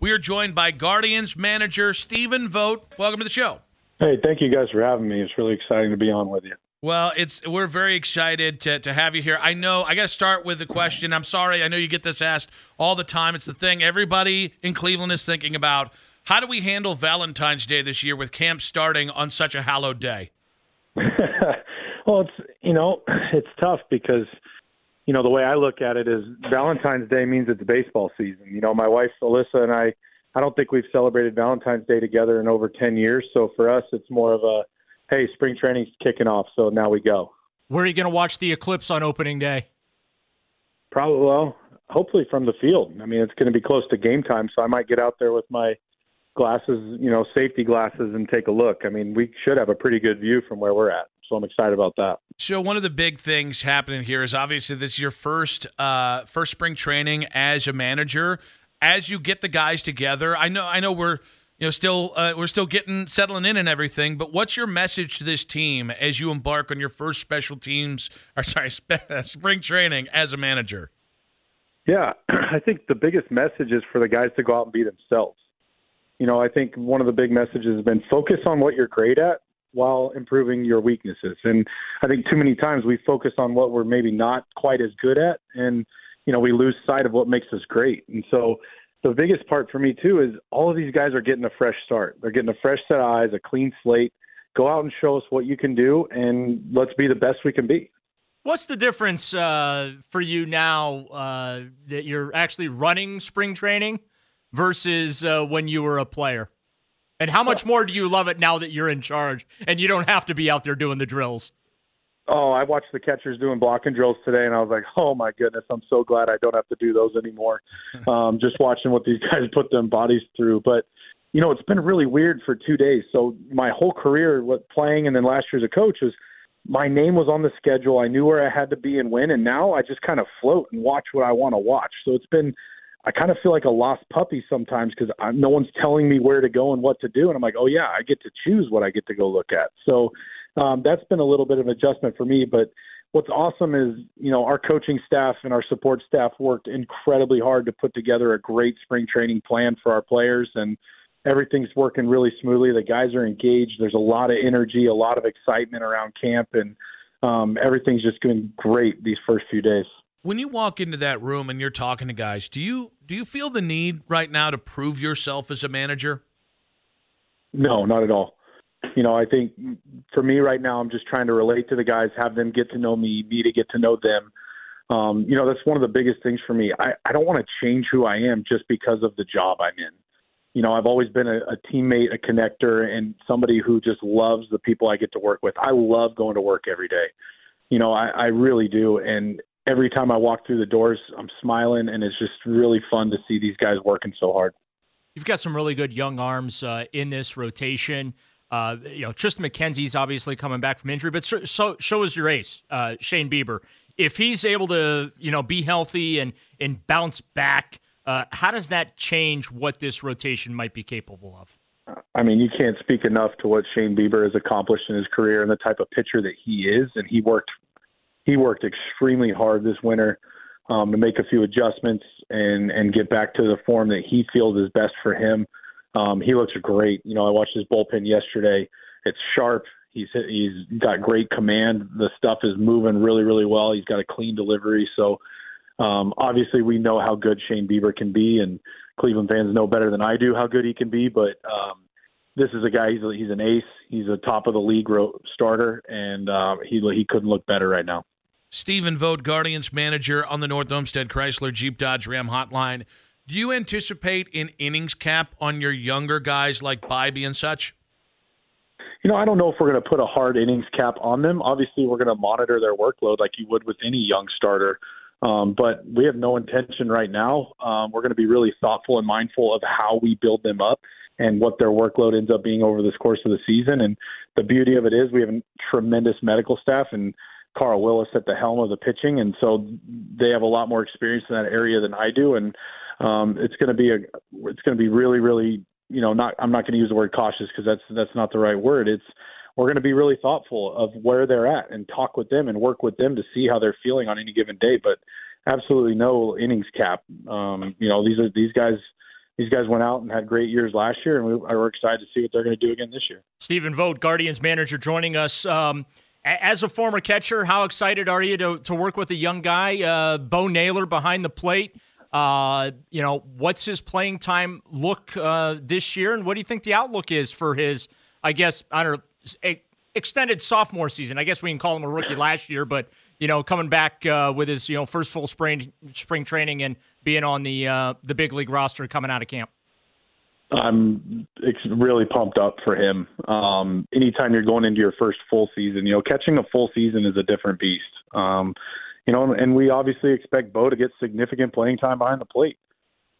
We are joined by Guardians manager Stephen Vogt. Welcome to the show. Hey, thank you guys for having me. It's really exciting to be on with you. Well, it's we're very excited to, to have you here. I know I got to start with the question. I'm sorry. I know you get this asked all the time. It's the thing everybody in Cleveland is thinking about. How do we handle Valentine's Day this year with camp starting on such a hallowed day? well, it's you know, it's tough because you know, the way I look at it is Valentine's Day means it's baseball season. You know, my wife Alyssa and I, I don't think we've celebrated Valentine's Day together in over 10 years. So for us, it's more of a, hey, spring training's kicking off. So now we go. Where are you going to watch the eclipse on opening day? Probably, well, hopefully from the field. I mean, it's going to be close to game time. So I might get out there with my glasses, you know, safety glasses and take a look. I mean, we should have a pretty good view from where we're at. So I'm excited about that. So one of the big things happening here is obviously this is your first uh, first spring training as a manager. As you get the guys together, I know I know we're you know still uh, we're still getting settling in and everything. But what's your message to this team as you embark on your first special teams or sorry spring training as a manager? Yeah, I think the biggest message is for the guys to go out and be themselves. You know, I think one of the big messages has been focus on what you're great at while improving your weaknesses. And I think too many times we focus on what we're maybe not quite as good at and you know, we lose sight of what makes us great. And so the biggest part for me too is all of these guys are getting a fresh start. They're getting a fresh set of eyes, a clean slate. Go out and show us what you can do and let's be the best we can be. What's the difference uh, for you now uh, that you're actually running spring training versus uh, when you were a player? And how much more do you love it now that you're in charge and you don't have to be out there doing the drills? Oh, I watched the catchers doing blocking drills today, and I was like, "Oh my goodness, I'm so glad I don't have to do those anymore." um, just watching what these guys put them bodies through, but you know, it's been really weird for two days. So my whole career, what playing and then last year as a coach was, my name was on the schedule. I knew where I had to be and win, and now I just kind of float and watch what I want to watch. So it's been I kind of feel like a lost puppy sometimes because no one's telling me where to go and what to do, and I'm like, oh yeah, I get to choose what I get to go look at. So um, that's been a little bit of adjustment for me. But what's awesome is you know our coaching staff and our support staff worked incredibly hard to put together a great spring training plan for our players, and everything's working really smoothly. The guys are engaged. There's a lot of energy, a lot of excitement around camp, and um, everything's just going great these first few days. When you walk into that room and you're talking to guys, do you do you feel the need right now to prove yourself as a manager? No, not at all. You know, I think for me right now, I'm just trying to relate to the guys, have them get to know me, me to get to know them. Um, you know, that's one of the biggest things for me. I, I don't want to change who I am just because of the job I'm in. You know, I've always been a, a teammate, a connector, and somebody who just loves the people I get to work with. I love going to work every day. You know, I, I really do. And every time I walk through the doors, I'm smiling, and it's just really fun to see these guys working so hard. You've got some really good young arms uh, in this rotation. Uh, you know, Tristan McKenzie's obviously coming back from injury, but so, so, so is your ace, uh, Shane Bieber. If he's able to, you know, be healthy and and bounce back, uh, how does that change what this rotation might be capable of? I mean, you can't speak enough to what Shane Bieber has accomplished in his career and the type of pitcher that he is. And he worked he worked extremely hard this winter um, to make a few adjustments and and get back to the form that he feels is best for him. Um, he looks great. You know, I watched his bullpen yesterday. It's sharp. He's he's got great command. The stuff is moving really really well. He's got a clean delivery. So um, obviously we know how good Shane Bieber can be, and Cleveland fans know better than I do how good he can be. But um, this is a guy. He's a, he's an ace. He's a top of the league starter, and uh, he he couldn't look better right now. Stephen Vogt, Guardians manager on the North Olmsted Chrysler Jeep Dodge Ram hotline. Do you anticipate an innings cap on your younger guys like Bibee and such? you know, I don't know if we're going to put a hard innings cap on them. Obviously, we're going to monitor their workload like you would with any young starter. Um, but we have no intention right now. Um, we're going to be really thoughtful and mindful of how we build them up and what their workload ends up being over this course of the season. And the beauty of it is we have a tremendous medical staff and Carl Willis at the helm of the pitching, and so they have a lot more experience in that area than I do. And um, it's going to be a it's going to be really really you know not I'm not going to use the word cautious because that's that's not the right word. It's we're going to be really thoughtful of where they're at and talk with them and work with them to see how they're feeling on any given day. But absolutely no innings cap. Um, you know these are these guys these guys went out and had great years last year, and we, we're excited to see what they're going to do again this year. Stephen Vogt, Guardians manager, joining us. Um, as a former catcher, how excited are you to, to work with a young guy, uh, Bo Naylor, behind the plate? Uh, you know, what's his playing time look uh, this year, and what do you think the outlook is for his? I guess I don't know, extended sophomore season. I guess we can call him a rookie last year, but you know, coming back uh, with his you know first full spring spring training and being on the uh, the big league roster coming out of camp. I'm really pumped up for him. Um, anytime you're going into your first full season, you know, catching a full season is a different beast. Um, you know, and we obviously expect Bo to get significant playing time behind the plate.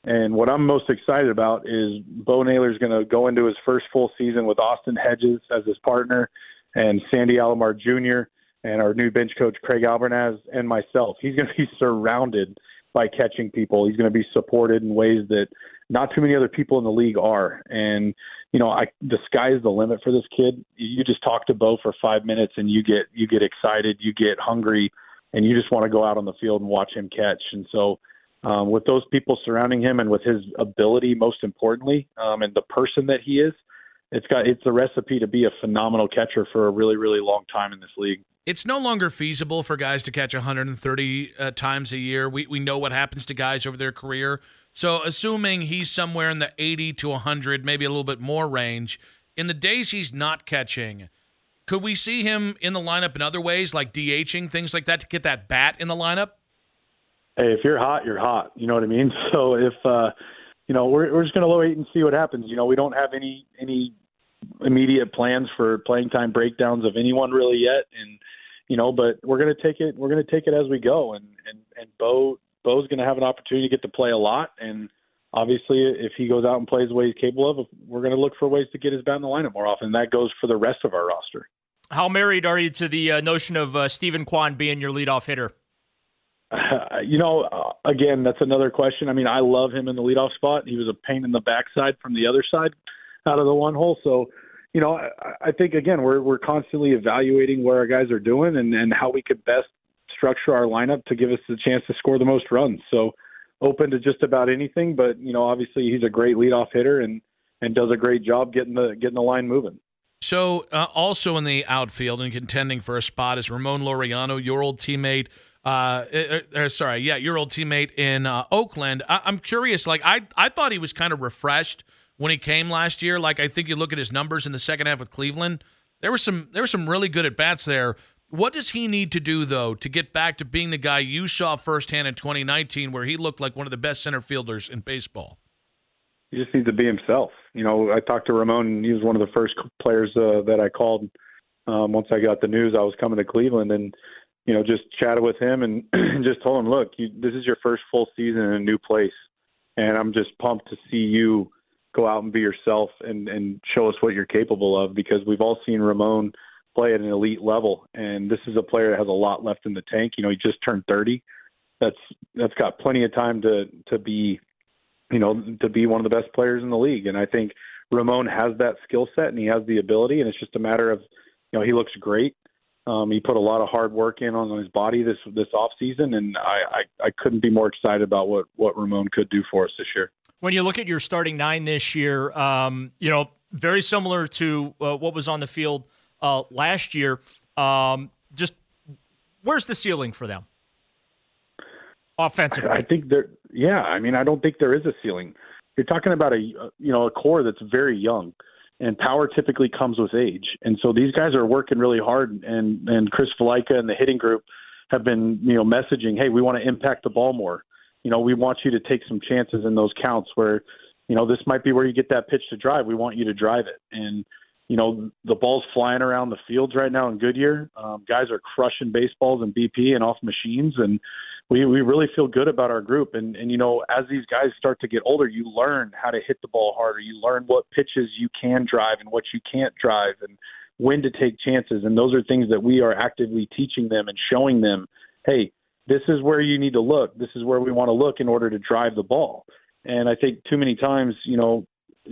And what I'm most excited about is Bo Naylor's going to go into his first full season with Austin Hedges as his partner and Sandy Alomar Jr. and our new bench coach Craig Albernaz and myself. He's going to be surrounded by catching people. He's going to be supported in ways that not too many other people in the league are. And you know, I the sky is the limit for this kid. You just talk to Bo for five minutes and you get you get excited, you get hungry, and you just want to go out on the field and watch him catch. And so, um, with those people surrounding him and with his ability, most importantly, um, and the person that he is, it's got it's a recipe to be a phenomenal catcher for a really really long time in this league. It's no longer feasible for guys to catch 130 uh, times a year. We we know what happens to guys over their career. So assuming he's somewhere in the 80 to 100, maybe a little bit more range, in the days he's not catching, could we see him in the lineup in other ways, like DHing things like that, to get that bat in the lineup? Hey, if you're hot, you're hot. You know what I mean. So if uh, you know, we're we're just going to wait and see what happens. You know, we don't have any any immediate plans for playing time breakdowns of anyone really yet, and you know, but we're going to take it. We're going to take it as we go, and and and Bo Bo's going to have an opportunity to get to play a lot, and obviously, if he goes out and plays the way he's capable of, we're going to look for ways to get his bat in the lineup more often. That goes for the rest of our roster. How married are you to the uh, notion of uh, Steven Kwan being your leadoff hitter? Uh, you know, uh, again, that's another question. I mean, I love him in the leadoff spot. He was a pain in the backside from the other side out of the one hole. So, you know, I, I think again we're we're constantly evaluating what our guys are doing and and how we could best structure our lineup to give us the chance to score the most runs. So, open to just about anything. But you know, obviously, he's a great leadoff hitter and and does a great job getting the getting the line moving. So, uh, also in the outfield and contending for a spot is Ramon Laureano, your old teammate uh, uh, uh, sorry, yeah, your old teammate in uh, Oakland. I- am curious. Like, I I thought he was kind of refreshed when he came last year. Like, I think you look at his numbers in the second half with Cleveland. There were some there were some really good at bats there. What does he need to do though to get back to being the guy you saw firsthand in 2019, where he looked like one of the best center fielders in baseball? He just needs to be himself. You know, I talked to Ramon, and he was one of the first players uh, that I called um, once I got the news I was coming to Cleveland, and you know, just chatted with him and, just told him, look, you, this is your first full season in a new place, and I'm just pumped to see you go out and be yourself and and show us what you're capable of because we've all seen Ramon play at an elite level, and this is a player that has a lot left in the tank. You know, he just turned 30. That's that's got plenty of time to to be, you know, to be one of the best players in the league. And I think Ramon has that skill set and he has the ability, and it's just a matter of, you know, he looks great. Um, he put a lot of hard work in on his body this this off season, and I, I, I couldn't be more excited about what what Ramon could do for us this year. When you look at your starting nine this year, um, you know very similar to uh, what was on the field uh, last year. Um, just where's the ceiling for them offensively? I think there. Yeah, I mean, I don't think there is a ceiling. You're talking about a you know a core that's very young and power typically comes with age. And so these guys are working really hard, and and Chris Valaika and the hitting group have been you know messaging, hey, we want to impact the ball more. You know, we want you to take some chances in those counts where, you know, this might be where you get that pitch to drive. We want you to drive it, and you know, the ball's flying around the fields right now in Goodyear. Um, guys are crushing baseballs and BP and off machines, and we we really feel good about our group. And and you know, as these guys start to get older, you learn how to hit the ball harder. You learn what pitches you can drive and what you can't drive, and when to take chances. And those are things that we are actively teaching them and showing them. Hey, this is where you need to look. This is where we want to look in order to drive the ball. And I think too many times, you know,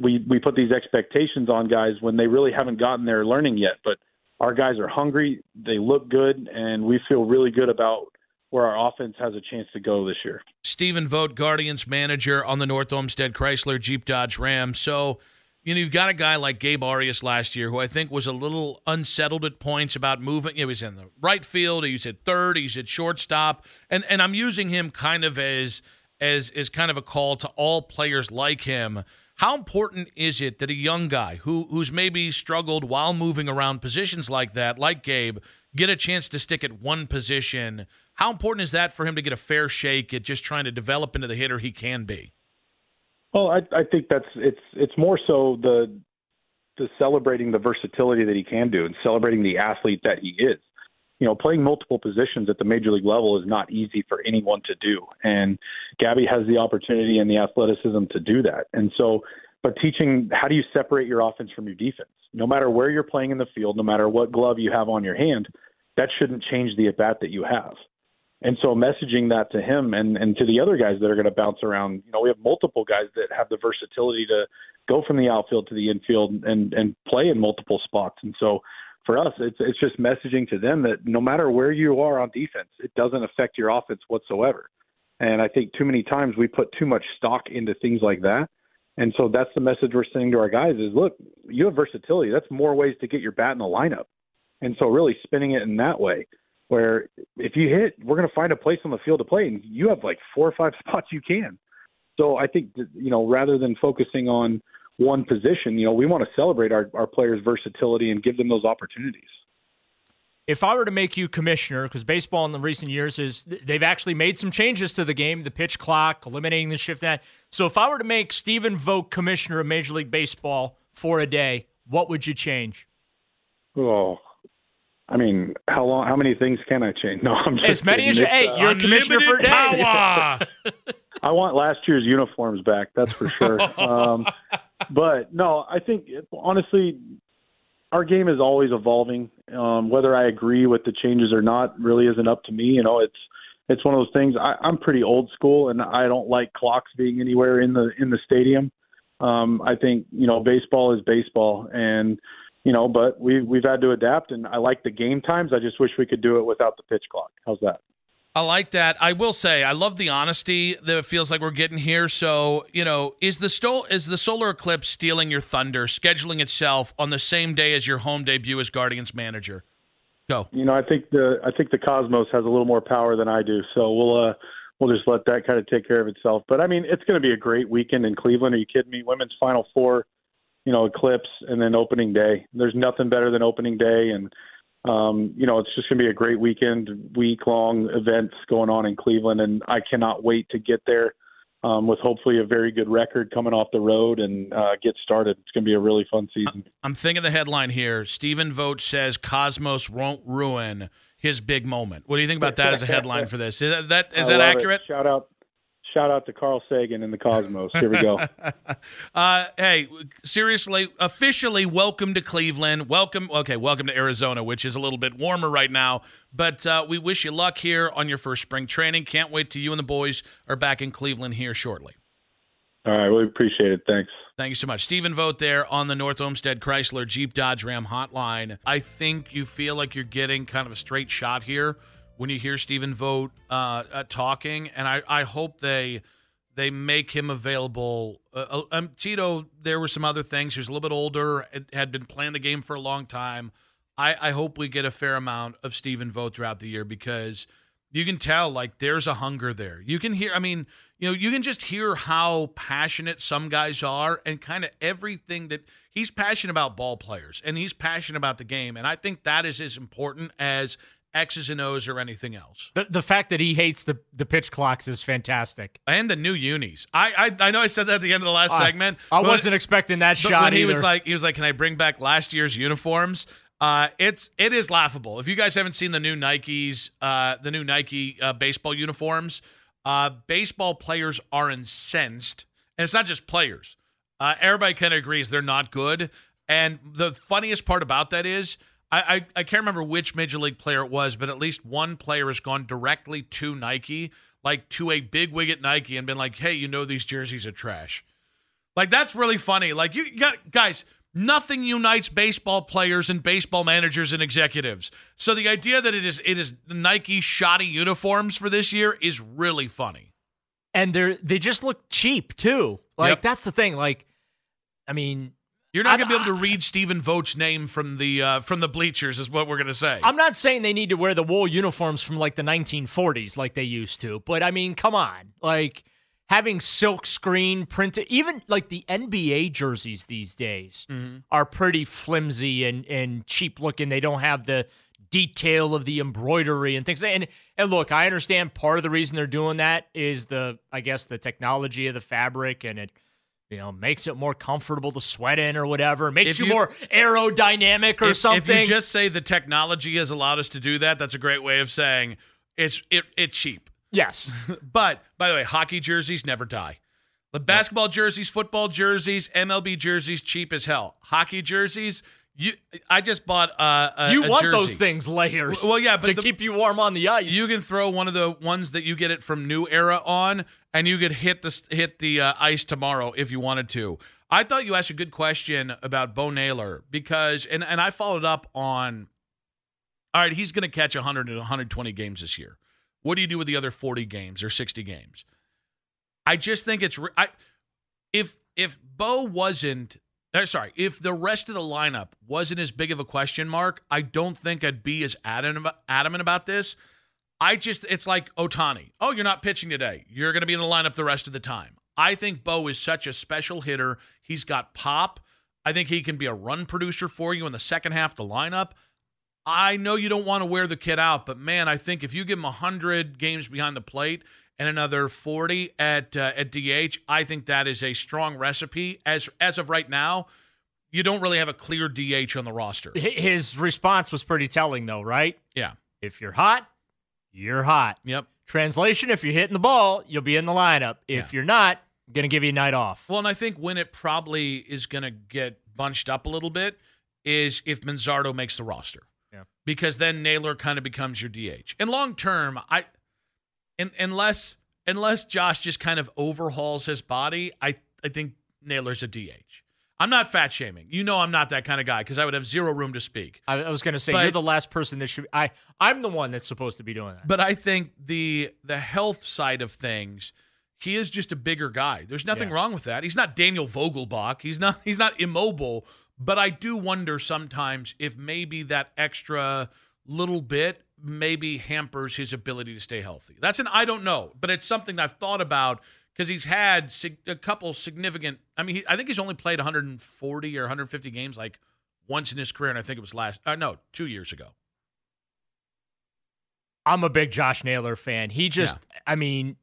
we we put these expectations on guys when they really haven't gotten their learning yet. But our guys are hungry, they look good, and we feel really good about where our offense has a chance to go this year. Stephen Vogt, Guardians manager on the North Olmsted Chrysler Jeep Dodge Ram. So, you know, you've got a guy like Gabe Arias last year who I think was a little unsettled at points about moving. He was in the right field, he's at third, he's at shortstop. And and I'm using him kind of as as as kind of a call to all players like him how important is it that a young guy who who's maybe struggled while moving around positions like that, like Gabe, get a chance to stick at one position? How important is that for him to get a fair shake at just trying to develop into the hitter he can be? Well, I, I think that's it's it's more so the the celebrating the versatility that he can do and celebrating the athlete that he is you know, playing multiple positions at the major league level is not easy for anyone to do. And Gabby has the opportunity and the athleticism to do that. And so, but teaching how do you separate your offense from your defense? No matter where you're playing in the field, no matter what glove you have on your hand, that shouldn't change the at bat that you have. And so messaging that to him and, and to the other guys that are going to bounce around, you know, we have multiple guys that have the versatility to go from the outfield to the infield and, and play in multiple spots. And so for us, it's it's just messaging to them that no matter where you are on defense, it doesn't affect your offense whatsoever. And I think too many times we put too much stock into things like that. And so that's the message we're sending to our guys is look, you have versatility. That's more ways to get your bat in the lineup. And so really spinning it in that way where if you hit, we're going to find a place on the field to play and you have like four or five spots you can. So I think that, you know, rather than focusing on one position. You know, we want to celebrate our, our players' versatility and give them those opportunities. If I were to make you commissioner, because baseball in the recent years is they've actually made some changes to the game, the pitch clock, eliminating the shift that. So if I were to make Stephen Vogt commissioner of Major League Baseball for a day, what would you change? Oh, I mean, how long? How many things can I change? No, I'm just as many kidding. as you. Hey, uh, you're commissioner for a day. Power. I want last year's uniforms back. That's for sure. um, but no, I think honestly, our game is always evolving. Um, whether I agree with the changes or not really isn't up to me. You know, it's it's one of those things. I, I'm pretty old school, and I don't like clocks being anywhere in the in the stadium. Um, I think you know baseball is baseball, and you know, but we we've had to adapt. And I like the game times. I just wish we could do it without the pitch clock. How's that? I like that. I will say I love the honesty that it feels like we're getting here. So, you know, is the stole is the solar eclipse stealing your thunder, scheduling itself on the same day as your home debut as Guardians manager? Go. You know, I think the I think the Cosmos has a little more power than I do. So we'll uh we'll just let that kind of take care of itself. But I mean, it's going to be a great weekend in Cleveland. Are you kidding me? Women's Final Four, you know, eclipse, and then opening day. There's nothing better than opening day and um, you know, it's just going to be a great weekend, week long events going on in Cleveland, and I cannot wait to get there um, with hopefully a very good record coming off the road and uh, get started. It's going to be a really fun season. I'm thinking the headline here. Stephen Vogt says Cosmos won't ruin his big moment. What do you think about that as a headline for this? Is that, that is that accurate? It. Shout out shout out to Carl Sagan and the Cosmos. Here we go. uh, hey, seriously, officially, welcome to Cleveland. Welcome, okay, welcome to Arizona, which is a little bit warmer right now. But uh, we wish you luck here on your first spring training. Can't wait till you and the boys are back in Cleveland here shortly. All right, really appreciate it. Thanks. Thank you so much. Stephen Vogt there on the North Olmsted Chrysler Jeep Dodge Ram hotline. I think you feel like you're getting kind of a straight shot here when you hear Stephen Vogt uh, uh, talking, and I, I hope they they make him available. Uh, uh, um, Tito, there were some other things. He was a little bit older, had been playing the game for a long time. I, I hope we get a fair amount of Stephen Vogt throughout the year because you can tell like there's a hunger there. You can hear, I mean, you know, you can just hear how passionate some guys are and kind of everything that he's passionate about ball players and he's passionate about the game. And I think that is as important as X's and O's or anything else. The, the fact that he hates the, the pitch clocks is fantastic. And the new unis. I I, I know I said that at the end of the last I- segment. I wasn't expecting that shot when he either. was like he was like, Can I bring back last year's uniforms? Uh, it's it is laughable. If you guys haven't seen the new Nikes, uh, the new Nike uh, baseball uniforms, uh, baseball players are incensed, and it's not just players. Uh, everybody kind of agrees they're not good. And the funniest part about that is, I, I I can't remember which major league player it was, but at least one player has gone directly to Nike, like to a big wig at Nike, and been like, "Hey, you know these jerseys are trash." Like that's really funny. Like you got guys, nothing unites baseball players and baseball managers and executives. So the idea that it is it is Nike shoddy uniforms for this year is really funny. and they're they just look cheap too. Like Yep. that's the thing. Like, I mean, You're not going to be able to read Stephen Vogt's name from the uh, from the bleachers, is what we're going to say. I'm not saying they need to wear the wool uniforms from like the 1940s like they used to, but I mean, come on, like having silk screen printed, even like the NBA jerseys these days Mm-hmm. are pretty flimsy and and cheap looking. They don't have the detail of the embroidery and things. And and look, I understand part of the reason they're doing that is the I guess the technology of the fabric and it. You know, makes it more comfortable to sweat in or whatever. Makes If you, you- more aerodynamic or if, something. If you just say the technology has allowed us to do that, that's a great way of saying it's it it's cheap. yes. But by the way, hockey jerseys never die. The basketball jerseys, football jerseys, MLB jerseys, cheap as hell. Hockey jerseys, you. I just bought uh, a, you a want jersey. those things layered. Well, yeah, but to the- keep you warm on the ice. You can throw one of the ones that you get it from New Era on, and you could hit the hit the uh, ice tomorrow if you wanted to. I thought you asked a good question about Bo Naylor because, and and I followed up on. All right, he's going to catch 100 and 120 games this year. What do you do with the other 40 games or 60 games? I just think it's I if if Bo wasn't Uh, sorry, if the rest of the lineup wasn't as big of a question mark, I don't think I'd be as adamant about, this. I just it's like Ohtani. Oh, you're not pitching today. You're going to be in the lineup the rest of the time. I think Bo is such a special hitter. He's got pop. I think he can be a run producer for you in the second half of the lineup. I know you don't want to wear the kid out, but man, I think if you give him 100 games behind the plate and another 40 at uh, at DH, I think that is a strong recipe. As as of right now, you don't really have a clear DH on the roster. His response was pretty telling, though, right? Yeah. If you're hot, you're hot. Yep. Translation: If you're hitting the ball, you'll be in the lineup. If you're not, I'm gonna give you a night off. Well, and I think when it probably is going to get bunched up a little bit is if Manzardo makes the roster. Yeah. Because then Naylor kind of becomes your DH. And long term, I in, unless unless Josh just kind of overhauls his body, I I think Naylor's a DH. I'm not fat shaming. You know I'm not that kind of guy because I would have zero room to speak. I, I was gonna say But- you're the last person that should. I I'm the one that's supposed to be doing that. But I think the the health side of things, he is just a bigger guy. There's nothing Yeah. wrong with that. He's not Daniel Vogelbach. He's not he's not immobile. But I do wonder sometimes if maybe that extra little bit maybe hampers his ability to stay healthy. That's an I don't know, but it's something I've thought about because he's had sig- a couple significant. I mean, he, I think he's only played 140 or 150 games like once in his career, and I think it was last. Uh, no, two years ago. I'm a big Josh Naylor fan. He just, I mean,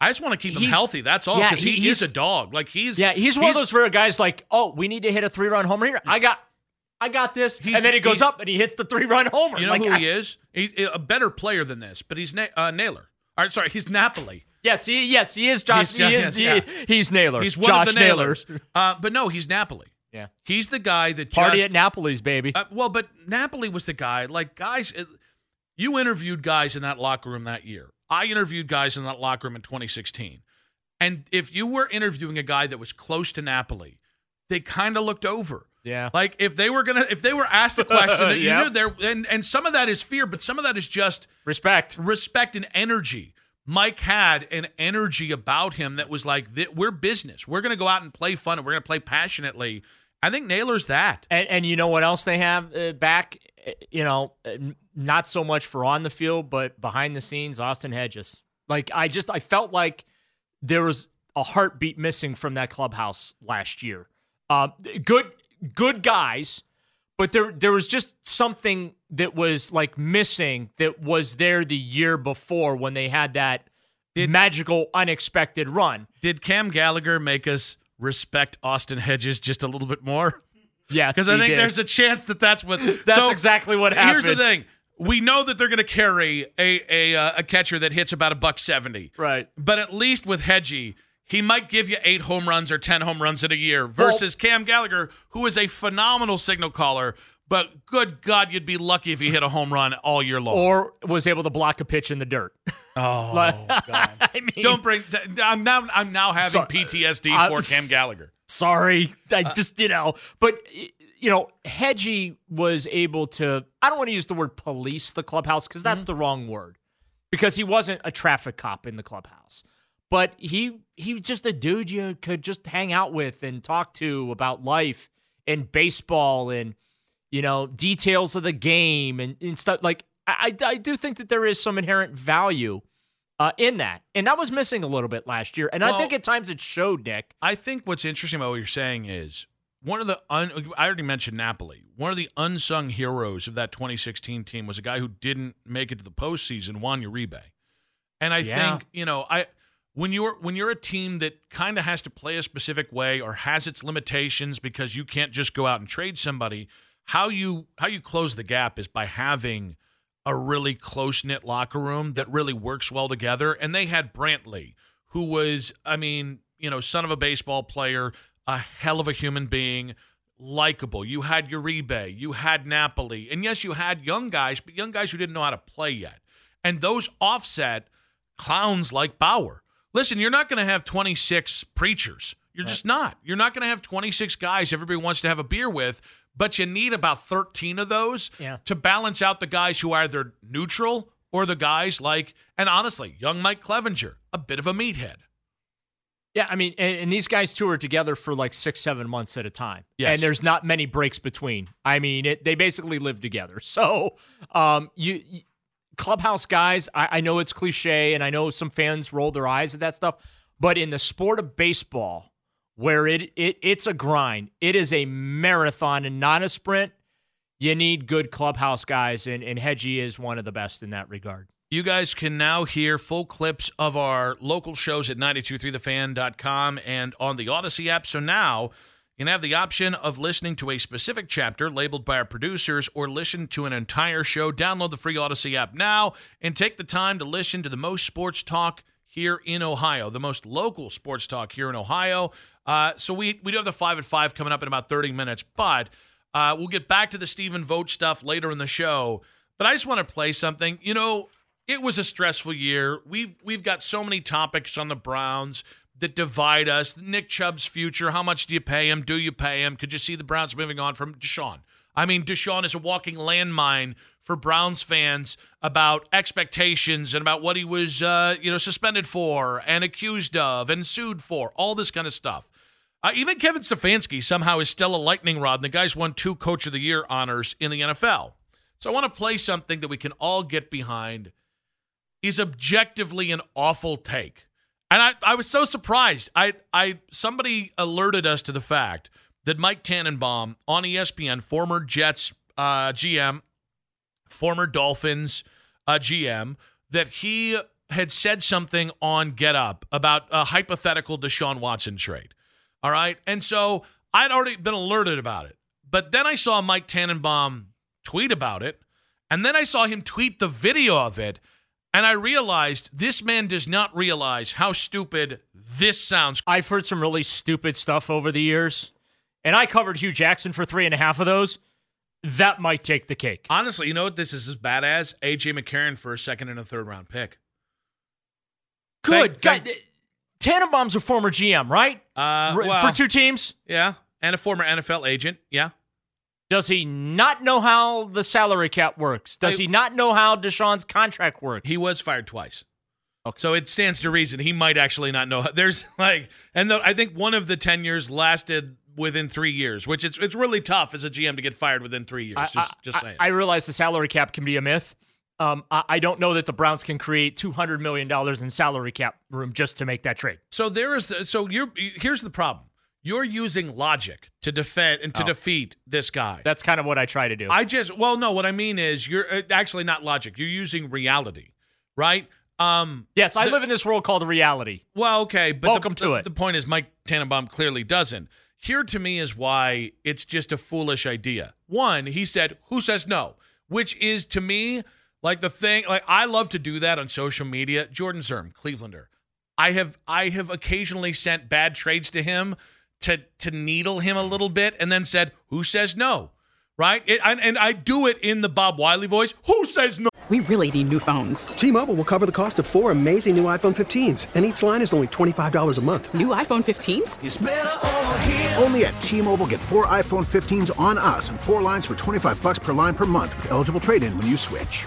I just want to keep him healthy. That's all. yeah, Because he, he- he's he's- a dog. Like he's yeah, he's one of those rare guys. Like, oh, we need to hit a three run homer here. I got, I got this. He's- and then he goes up and he hits the three run homer. You know like, who I- he is? He's a better player than this, but he's Na- uh, Naylor. All right, sorry, he's Napoli. Yes, he yes he is Josh. He's- he yes, is yeah. he- he's Naylor. He's one Josh of the Naylors. Nailers. Uh, but no, he's Napoli. Yeah. He's the guy that Party just, at Napoli's, baby. Uh, well, but Napoli was the guy. Like guys, it, you interviewed guys in that locker room that year. I interviewed guys in that locker room in 2016. And if you were interviewing a guy that was close to Napoli, they kind of looked over. Yeah. Like if they were gonna, if they were asked a question that you Yep. knew there, and and some of that is fear, but some of that is just Respect. respect and energy. Mike had an energy about him that was like, we're business. We're gonna go out and play fun, and we're gonna play passionately. I think Naylor's that. And, and you know what else they have uh, back? Uh, You know, uh, not so much for on the field, but behind the scenes, Austin Hedges. Like I just I felt like there was a heartbeat missing from that clubhouse last year. Uh, good good guys, but there there was just something that was like missing that was there the year before when they had that Did- magical unexpected run. Did Cam Gallagher make us respect Austin Hedges just a little bit more? Yes, Because I think did. there's a chance that that's what. That's so, exactly what happened. Here's the thing: we know that they're going to carry a a uh, a catcher that hits about a buck seventy, right. but at least with Hedgie. He might give you eight home runs or 10 home runs in a year versus Cam Gallagher, who is a phenomenal signal caller. But good God, you'd be lucky if he hit a home run all year long. Or was able to block a pitch in the dirt. oh, Like- God. I mean, Don't bring. I'm now. I'm now having PTSD uh, for Cam Gallagher. sorry. I Uh, just, you know, but, you know, Hedgie was able to, I don't want to use the word police the clubhouse because that's Mm-hmm. the wrong word because he wasn't a traffic cop in the clubhouse. But he he was just a dude you could just hang out with and talk to about life and baseball and you know details of the game and, and stuff. Like I, I do think that there is some inherent value uh, in that, and that was missing a little bit last year. And I think at times it showed, Nick. I think what's interesting about what you're saying is one of the un, I already mentioned Napoli. One of the unsung heroes of that 2016 team was a guy who didn't make it to the postseason, Juan Uribe. And I Yeah. think you know I when you're when you're a team that kind of has to play a specific way or has its limitations because you can't just go out and trade somebody. How you how you close the gap is by having a really close knit locker room that really works well together. And they had Brantley, who was, I mean, you know, son of a baseball player, a hell of a human being, likable. You had Uribe, you had Napoli, and yes, you had young guys, but young guys who didn't know how to play yet. And those offset clowns like Bauer. Listen, you're not going to have 26 preachers. You're just not. You're not going to have 26 guys everybody wants to have a beer with, but you need about 13 of those Yeah. to balance out the guys who are either neutral or the guys like, and honestly, young Mike Clevinger, a bit of a meathead. Yeah, I mean, and, and these guys two are together for like six, seven months at a time, Yes. and there's not many breaks between. I mean, it, they basically live together. So, um, you clubhouse guys, I, I know it's cliche, and I know some fans roll their eyes at that stuff, but in the sport of baseball, where it, it it's a grind, it is a marathon and not a sprint. You need good clubhouse guys, and and Hedgie is one of the best in that regard. You guys can now hear full clips of our local shows at 923thefan.com and on the Odyssey app. So now you can have the option of listening to a specific chapter labeled by our producers or listen to an entire show. Download the free Odyssey app now and take the time to listen to the most sports talk here in Ohio, the most local sports talk here in Ohio. Uh, so we, we do have the 5 at 5 coming up in about 30 minutes, but uh, we'll get back to the Stephen Vogt stuff later in the show. But I just want to play something. You know, it was a stressful year. We've we've got so many topics on the Browns that divide us. Nick Chubb's future. How much do you pay him? Do you pay him? Could you see the Browns moving on from Deshaun? I mean, Deshaun is a walking landmine for Browns fans about expectations and about what he was, uh, you know, suspended for and accused of and sued for. All this kind of stuff. Uh, even Kevin Stefanski somehow is still a lightning rod, and the guy's won two Coach of the Year honors in the NFL. So I want to play something that we can all get behind. Is objectively an awful take, and I, I was so surprised. I I somebody alerted us to the fact that Mike Tannenbaum on ESPN, former Jets uh, GM, former Dolphins uh, GM, that he had said something on Get Up about a hypothetical Deshaun Watson trade. All right. And so I'd already been alerted about it. But then I saw Mike Tannenbaum tweet about it. And then I saw him tweet the video of it. And I realized this man does not realize how stupid this sounds. I've heard some really stupid stuff over the years, and I covered Hue Jackson for three and a half of those. That might take the cake. Honestly, you know what this is as bad as? AJ McCarron for a second and a third round pick. Good. Thank- God, Tannenbaum's a former GM, right? Uh, well, for two teams. Yeah. And a former NFL agent. Yeah. Does he not know how the salary cap works? Does I- he not know how Deshaun's contract works? He was fired twice. So it stands to reason he might actually not know. There's like, and the, I think one of the tenures lasted within three years, which it's it's really tough as a GM to get fired within three years. I, just I- just saying. I realize the salary cap can be a myth. Um, I, I don't know that the Browns can create two hundred million dollars in salary cap room just to make that trade. so there is so you're here's the problem. You're using logic to defend and to Oh. defeat this guy. That's kind of what I try to do. I just well, no, what I mean is you're uh, actually not logic. You're using reality, right? Um, yes, I the- live in this world called reality. well, okay, but Welcome the, to the- it. The point is, Mike Tannenbaum clearly doesn't. Here to me is why it's just a foolish idea. One, he said, "Who says no?" Which is to me like the thing. Like I love to do that on social media. Jordan Zirm, Clevelander. I have I have occasionally sent bad trades to him to to needle him a little bit, and then said, "Who says no?" Right? It, and, and I do it in the Bob Wiley voice. Who says no? We really need new phones. T-Mobile will cover the cost of four amazing new iPhone 15s, and each line is only $25 a month. New iPhone 15s? Only at T-Mobile get four iPhone 15s on us and four lines for 25 bucks per line per month with eligible trade-in when you switch.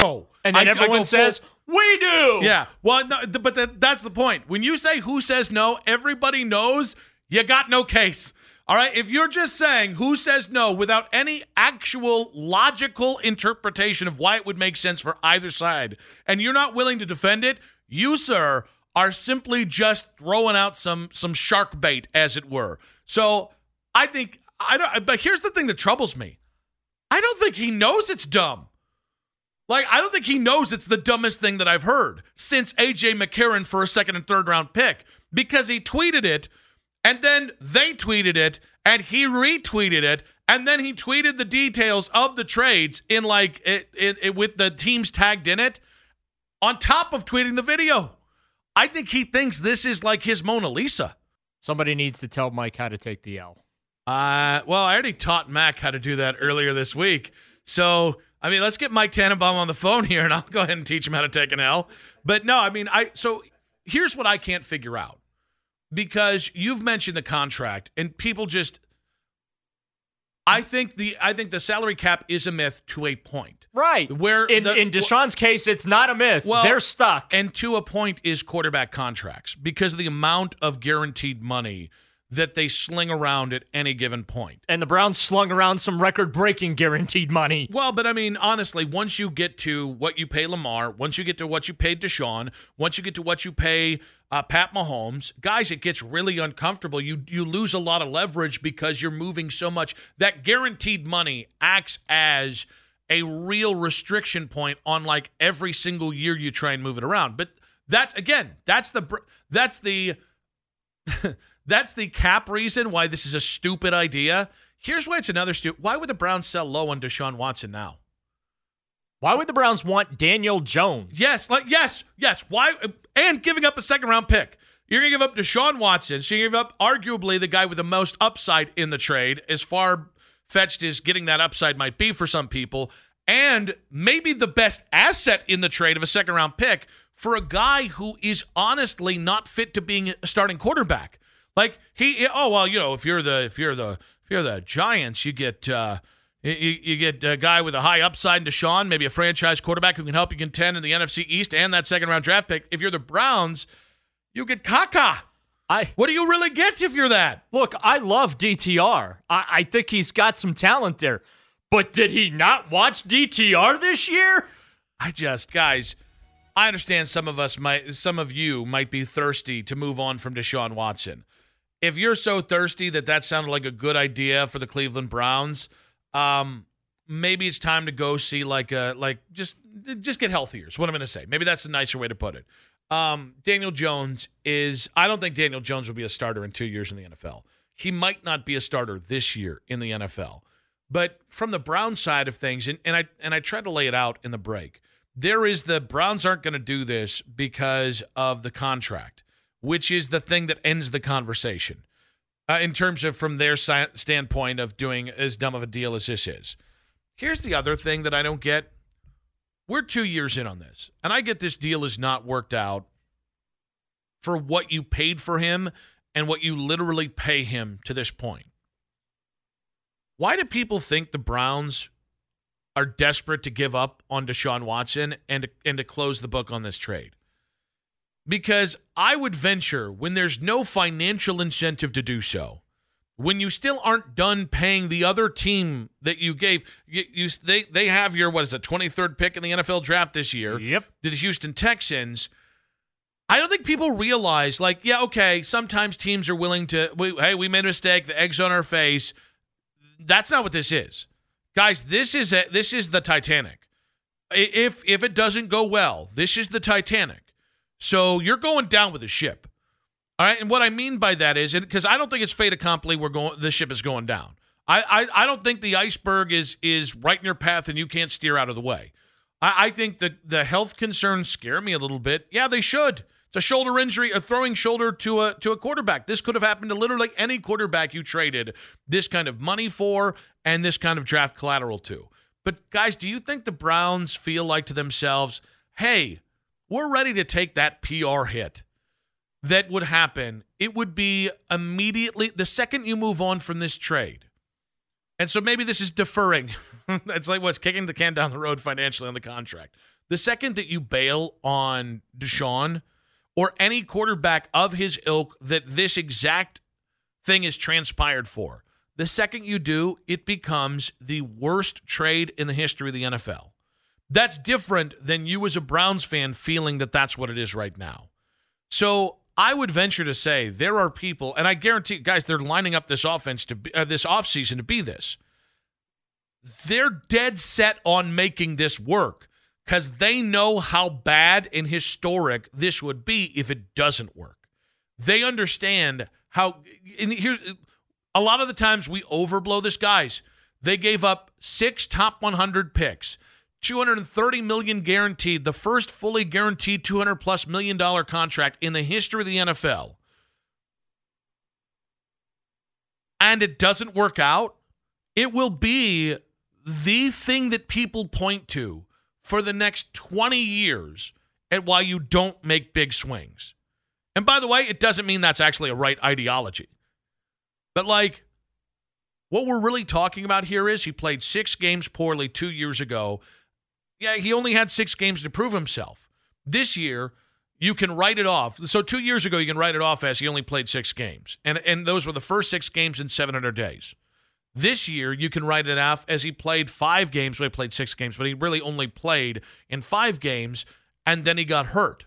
No. And then I- I everyone go says, "We do." Yeah. Well, no, but that, that's the point. When you say who says no, everybody knows you got no case. All right. If you're just saying who says no without any actual logical interpretation of why it would make sense for either side, and you're not willing to defend it, you, sir, are simply just throwing out some some shark bait, as it were. So I think I don't. But here's the thing that troubles me. I don't think he knows it's dumb. Like, I don't think he knows it's the dumbest thing that I've heard since AJ McCarron for a second and third round pick because he tweeted it and then they tweeted it and he retweeted it and then he tweeted the details of the trades in like it, it, it with the teams tagged in it on top of tweeting the video. I think he thinks this is like his Mona Lisa. Somebody needs to tell Mike how to take the L. Uh, well, I already taught Mac how to do that earlier this week. So, I mean, let's get Mike Tannenbaum on the phone here and I'll go ahead and teach him how to take an L. But no, I mean, I so here's what I can't figure out. Because you've mentioned the contract and people just I think the I think the salary cap is a myth to a point. Right. Where in, the- in Deshaun's case, it's not a myth. Well, They're stuck. And to a point is quarterback contracts because of the amount of guaranteed money that they sling around at any given point. And the Browns slung around some record breaking guaranteed money. Well, but I mean, honestly, once you get to what you pay Lamar, once you get to what you paid Deshaun, once you get to what you pay uh, Pat Mahomes, guys, it gets really uncomfortable. You you lose a lot of leverage because you're moving so much. That guaranteed money acts as a real restriction point on like every single year you try and move it around. But that's again, that's the that's the that's the cap reason why this is a stupid idea. Here's why it's another stupid. Why would the Browns sell low on Deshaun Watson now? Why would the Browns want Daniel Jones? Yes, like yes, yes. Why and giving up a second round pick. You're gonna give up Deshaun Watson, so you give up arguably the guy with the most upside in the trade, as far fetched as getting that upside might be for some people, and maybe the best asset in the trade of a second round pick for a guy who is honestly not fit to being a starting quarterback. Like he, oh well, you know, if you're the if you're the if you're the Giants, you get. uh you, you get a guy with a high upside in Deshaun, maybe a franchise quarterback who can help you contend in the NFC East and that second round draft pick. If you're the Browns, you get Kaka. I What do you really get if you're that? look. I love DTR. I, I think he's got some talent there. But did he not watch DTR this year? I just, guys, I understand some of us might, some of you might be thirsty to move on from Deshaun Watson. If you're so thirsty that that sounded like a good idea for the Cleveland Browns, um, maybe it's time to go see like a like just just get healthier. Is what I'm going to say. Maybe that's a nicer way to put it. Um, Daniel Jones is. I don't think Daniel Jones will be a starter in two years in the NFL. He might not be a starter this year in the NFL. But from the Brown side of things, and, and I and I tried to lay it out in the break, there is the Browns aren't going to do this because of the contract, which is the thing that ends the conversation. uh, in terms of from their si- standpoint of doing as dumb of a deal as this is. Here's the other thing that I don't get. We're two years in on this, and I get this deal is not worked out for what you paid for him and what you literally pay him to this point. Why do people think the Browns are desperate to give up on Deshaun Watson and and to close the book on this trade? Because I would venture when there's no financial incentive to do so, when you still aren't done paying the other team that you gave, you, you they they have your what is it 23rd pick in the NFL draft this year? Yep. To The Houston Texans. I don't think people realize, like, yeah, okay, sometimes teams are willing to, we, hey, we made a mistake, the egg's on our face. That's not what this is, guys. This is a, this is the Titanic. If if it doesn't go well, this is the Titanic. So you're going down with the ship. All right, and what I mean by that is, because I don't think it's fait accompli, we're going, the ship is going down. I, I I don't think the iceberg is is right in your path and you can't steer out of the way. I, I think that the health concerns scare me a little bit. Yeah, they should. It's a shoulder injury, a throwing shoulder to a to a quarterback. This could have happened to literally any quarterback you traded this kind of money for and this kind of draft collateral to. But guys, do you think the Browns feel like to themselves, "Hey, we're ready to take that PR hit"? That would happen. It would be immediately the second you move on from this trade. And so maybe this is deferring. That's like what's kicking the can down the road financially on the contract. The second that you bail on Deshaun, or any quarterback of his ilk that this exact thing is transpired for. The second you do, it becomes the worst trade in the history of the NFL. That's different than you as a Browns fan feeling that that's what it is right now. So I would venture to say there are people, and I guarantee, guys, they're lining up this offense to be, uh, this offseason to be this. They're dead set on making this work because they know how bad and historic this would be if it doesn't work. They understand how. And here's a lot of the times we overblow this, guys. They gave up six top 100 picks, 230 million guaranteed, the first fully guaranteed 200 plus million dollar contract in the history of the NFL. And it doesn't work out. It will be the thing that people point to for the next 20 years at why you don't make big swings. And by the way, it doesn't mean that's actually a right ideology. But like, what we're really talking about here is he played six games poorly two years ago. Yeah, he only had six games to prove himself. This year, you can write it off. So two years ago, you can write it off as he only played six games. And, and those were the first six games in 700 days. This year, you can write it off as he played five games. Well, he played six games, but he really only played in five games, and then he got hurt.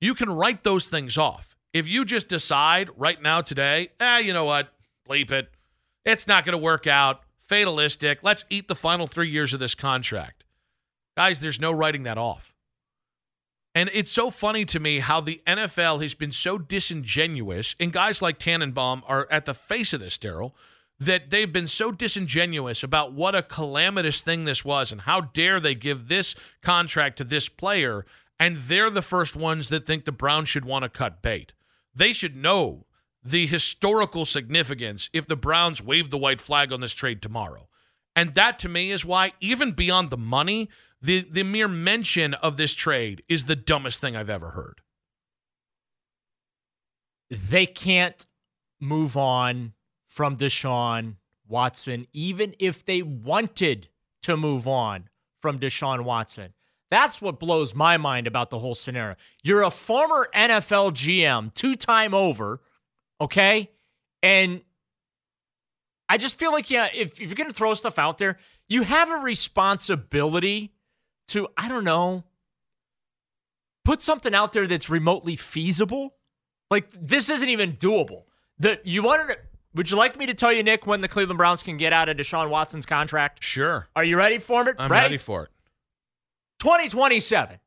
You can write those things off. If you just decide right now, today, eh, you know what? Bleep it. It's not going to work out. Fatalistic. Let's eat the final three years of this contract. Guys, there's no writing that off. And it's so funny to me how the NFL has been so disingenuous, and guys like Tannenbaum are at the face of this, Daryl, that they've been so disingenuous about what a calamitous thing this was and how dare they give this contract to this player. And they're the first ones that think the Browns should want to cut bait. They should know the historical significance if the Browns wave the white flag on this trade tomorrow. And that to me is why, even beyond the money, the, the mere mention of this trade is the dumbest thing I've ever heard. They can't move on from Deshaun Watson, even if they wanted to move on from Deshaun Watson. That's what blows my mind about the whole scenario. You're a former NFL GM, two time over, okay? And I just feel like, yeah, if, if you're going to throw stuff out there, you have a responsibility to, I don't know, put something out there that's remotely feasible. Like, this isn't even doable. The, you wanted to would you like me to tell you, Nick, when the Cleveland Browns can get out of Deshaun Watson's contract? Sure. Are you ready for it? I'm ready, ready for it. 2027.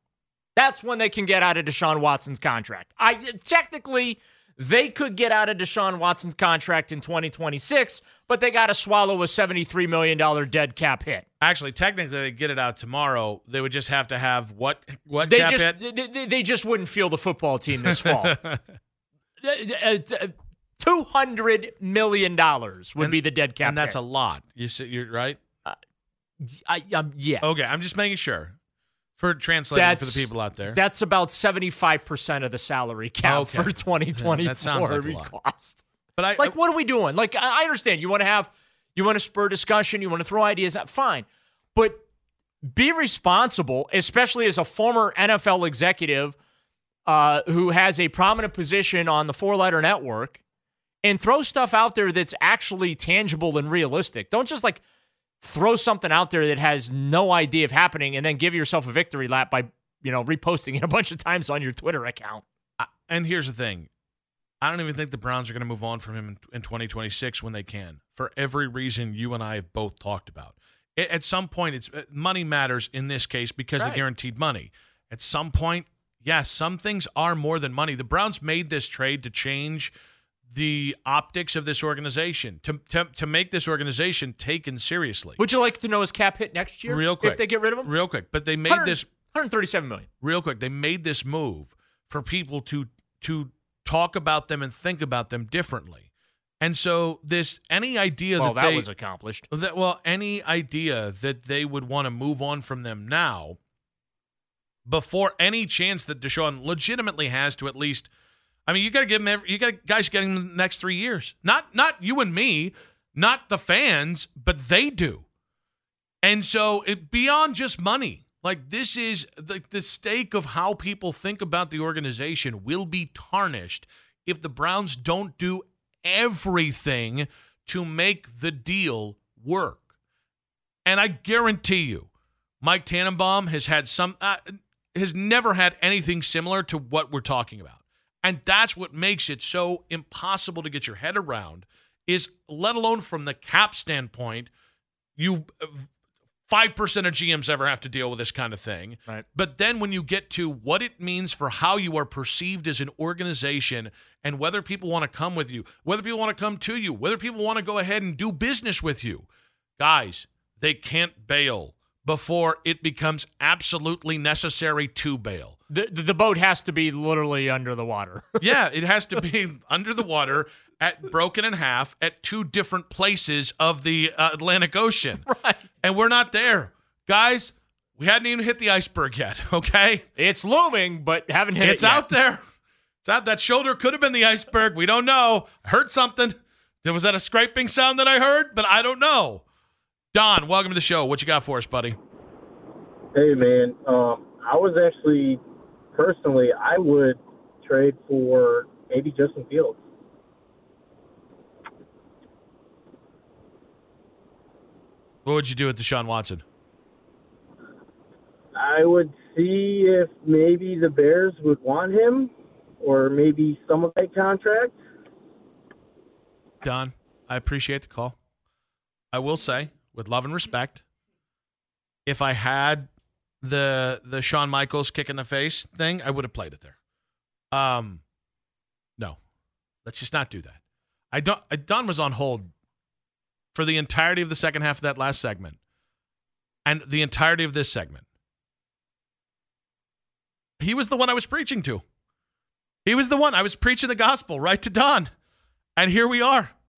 That's when they can get out of Deshaun Watson's contract. I technically they could get out of Deshaun Watson's contract in 2026, but they got to swallow a $73 million dead cap hit. Actually, technically, they get it out tomorrow. They would just have to have what what they cap just, hit? They, they just wouldn't feel the football team this fall. Uh, uh, Two hundred million dollars would And- be the dead cap. and that's hit. a lot. You you're right. I, um, yeah. Okay, I'm just making sure for translating for the people out there. That's about seventy five percent of the salary cap Okay. for twenty twenty four. That sounds like a lot. cost. But I Like, what are we doing? Like, I I understand you want to have, you want to spur discussion, you want to throw ideas out, fine. But be responsible, especially as a former NFL executive uh, who has a prominent position on the four letter network, and throw stuff out there that's actually tangible and realistic. Don't just like throw something out there that has no idea of happening and then give yourself a victory lap by, you know, reposting it a bunch of times on your Twitter account. And here's the thing. I don't even think the Browns are going to move on from him in, in 2026 when they can, for every reason you and I have both talked about. A- At some point, it's uh, money matters in this case because Right. of guaranteed money. At some point, yes, some things are more than money. The Browns made this trade to change the optics of this organization, to, to, to make this organization taken seriously. Would you like to know his cap hit next year? Real quick. If they get rid of him? Real quick. But they made 100 this 137 million. real quick they made this move for people to to talk about them and think about them differently and so this any idea Well, that, that they, was accomplished. that well any idea that they would want to move on from them now before any chance that Deshaun legitimately has to at least I mean you got to give him every, you got guys getting the next 3 years not not you and me not the fans but they do and so it beyond just money, like this is the the stake of how people think about the organization will be tarnished if the Browns don't do everything to make the deal work. And I guarantee you, Mike Tannenbaum has had some uh, has never had anything similar to what we're talking about. And that's what makes it so impossible to get your head around is let alone from the cap standpoint, you uh, five percent of GMs ever have to deal with this kind of thing. Right. But then when you get to what it means for how you are perceived as an organization and whether people want to come with you, whether people want to come to you, whether people want to go ahead and do business with you, guys, they can't bail before it becomes absolutely necessary to bail. The, the boat has to be literally under the water. yeah, it has to be under the water at broken in half at two different places of the uh, Atlantic Ocean. Right. And we're not there. Guys, we hadn't even hit the iceberg yet, okay? it's looming, but haven't hit it's it yet. out there. It's out. That shoulder could have been the iceberg. We don't know. I heard something. There was that a scraping sound that I heard, but I don't know. Don, welcome to the show. What you got for us, buddy? Hey man, um, I was actually personally I would trade for maybe Justin Fields. What would you do with Deshaun Watson? I would see if maybe the Bears would want him, or maybe some of that contract. Don, I appreciate the call. I will say, with love and respect, if I had the the Shawn Michaels kick in the face thing, I would have played it there. Um, no, let's just not do that. I don't. I, Don was on hold for the entirety of the second half of that last segment, and the entirety of this segment. He was the one I was preaching to. He was the one I was preaching the gospel right to Don, and here we are.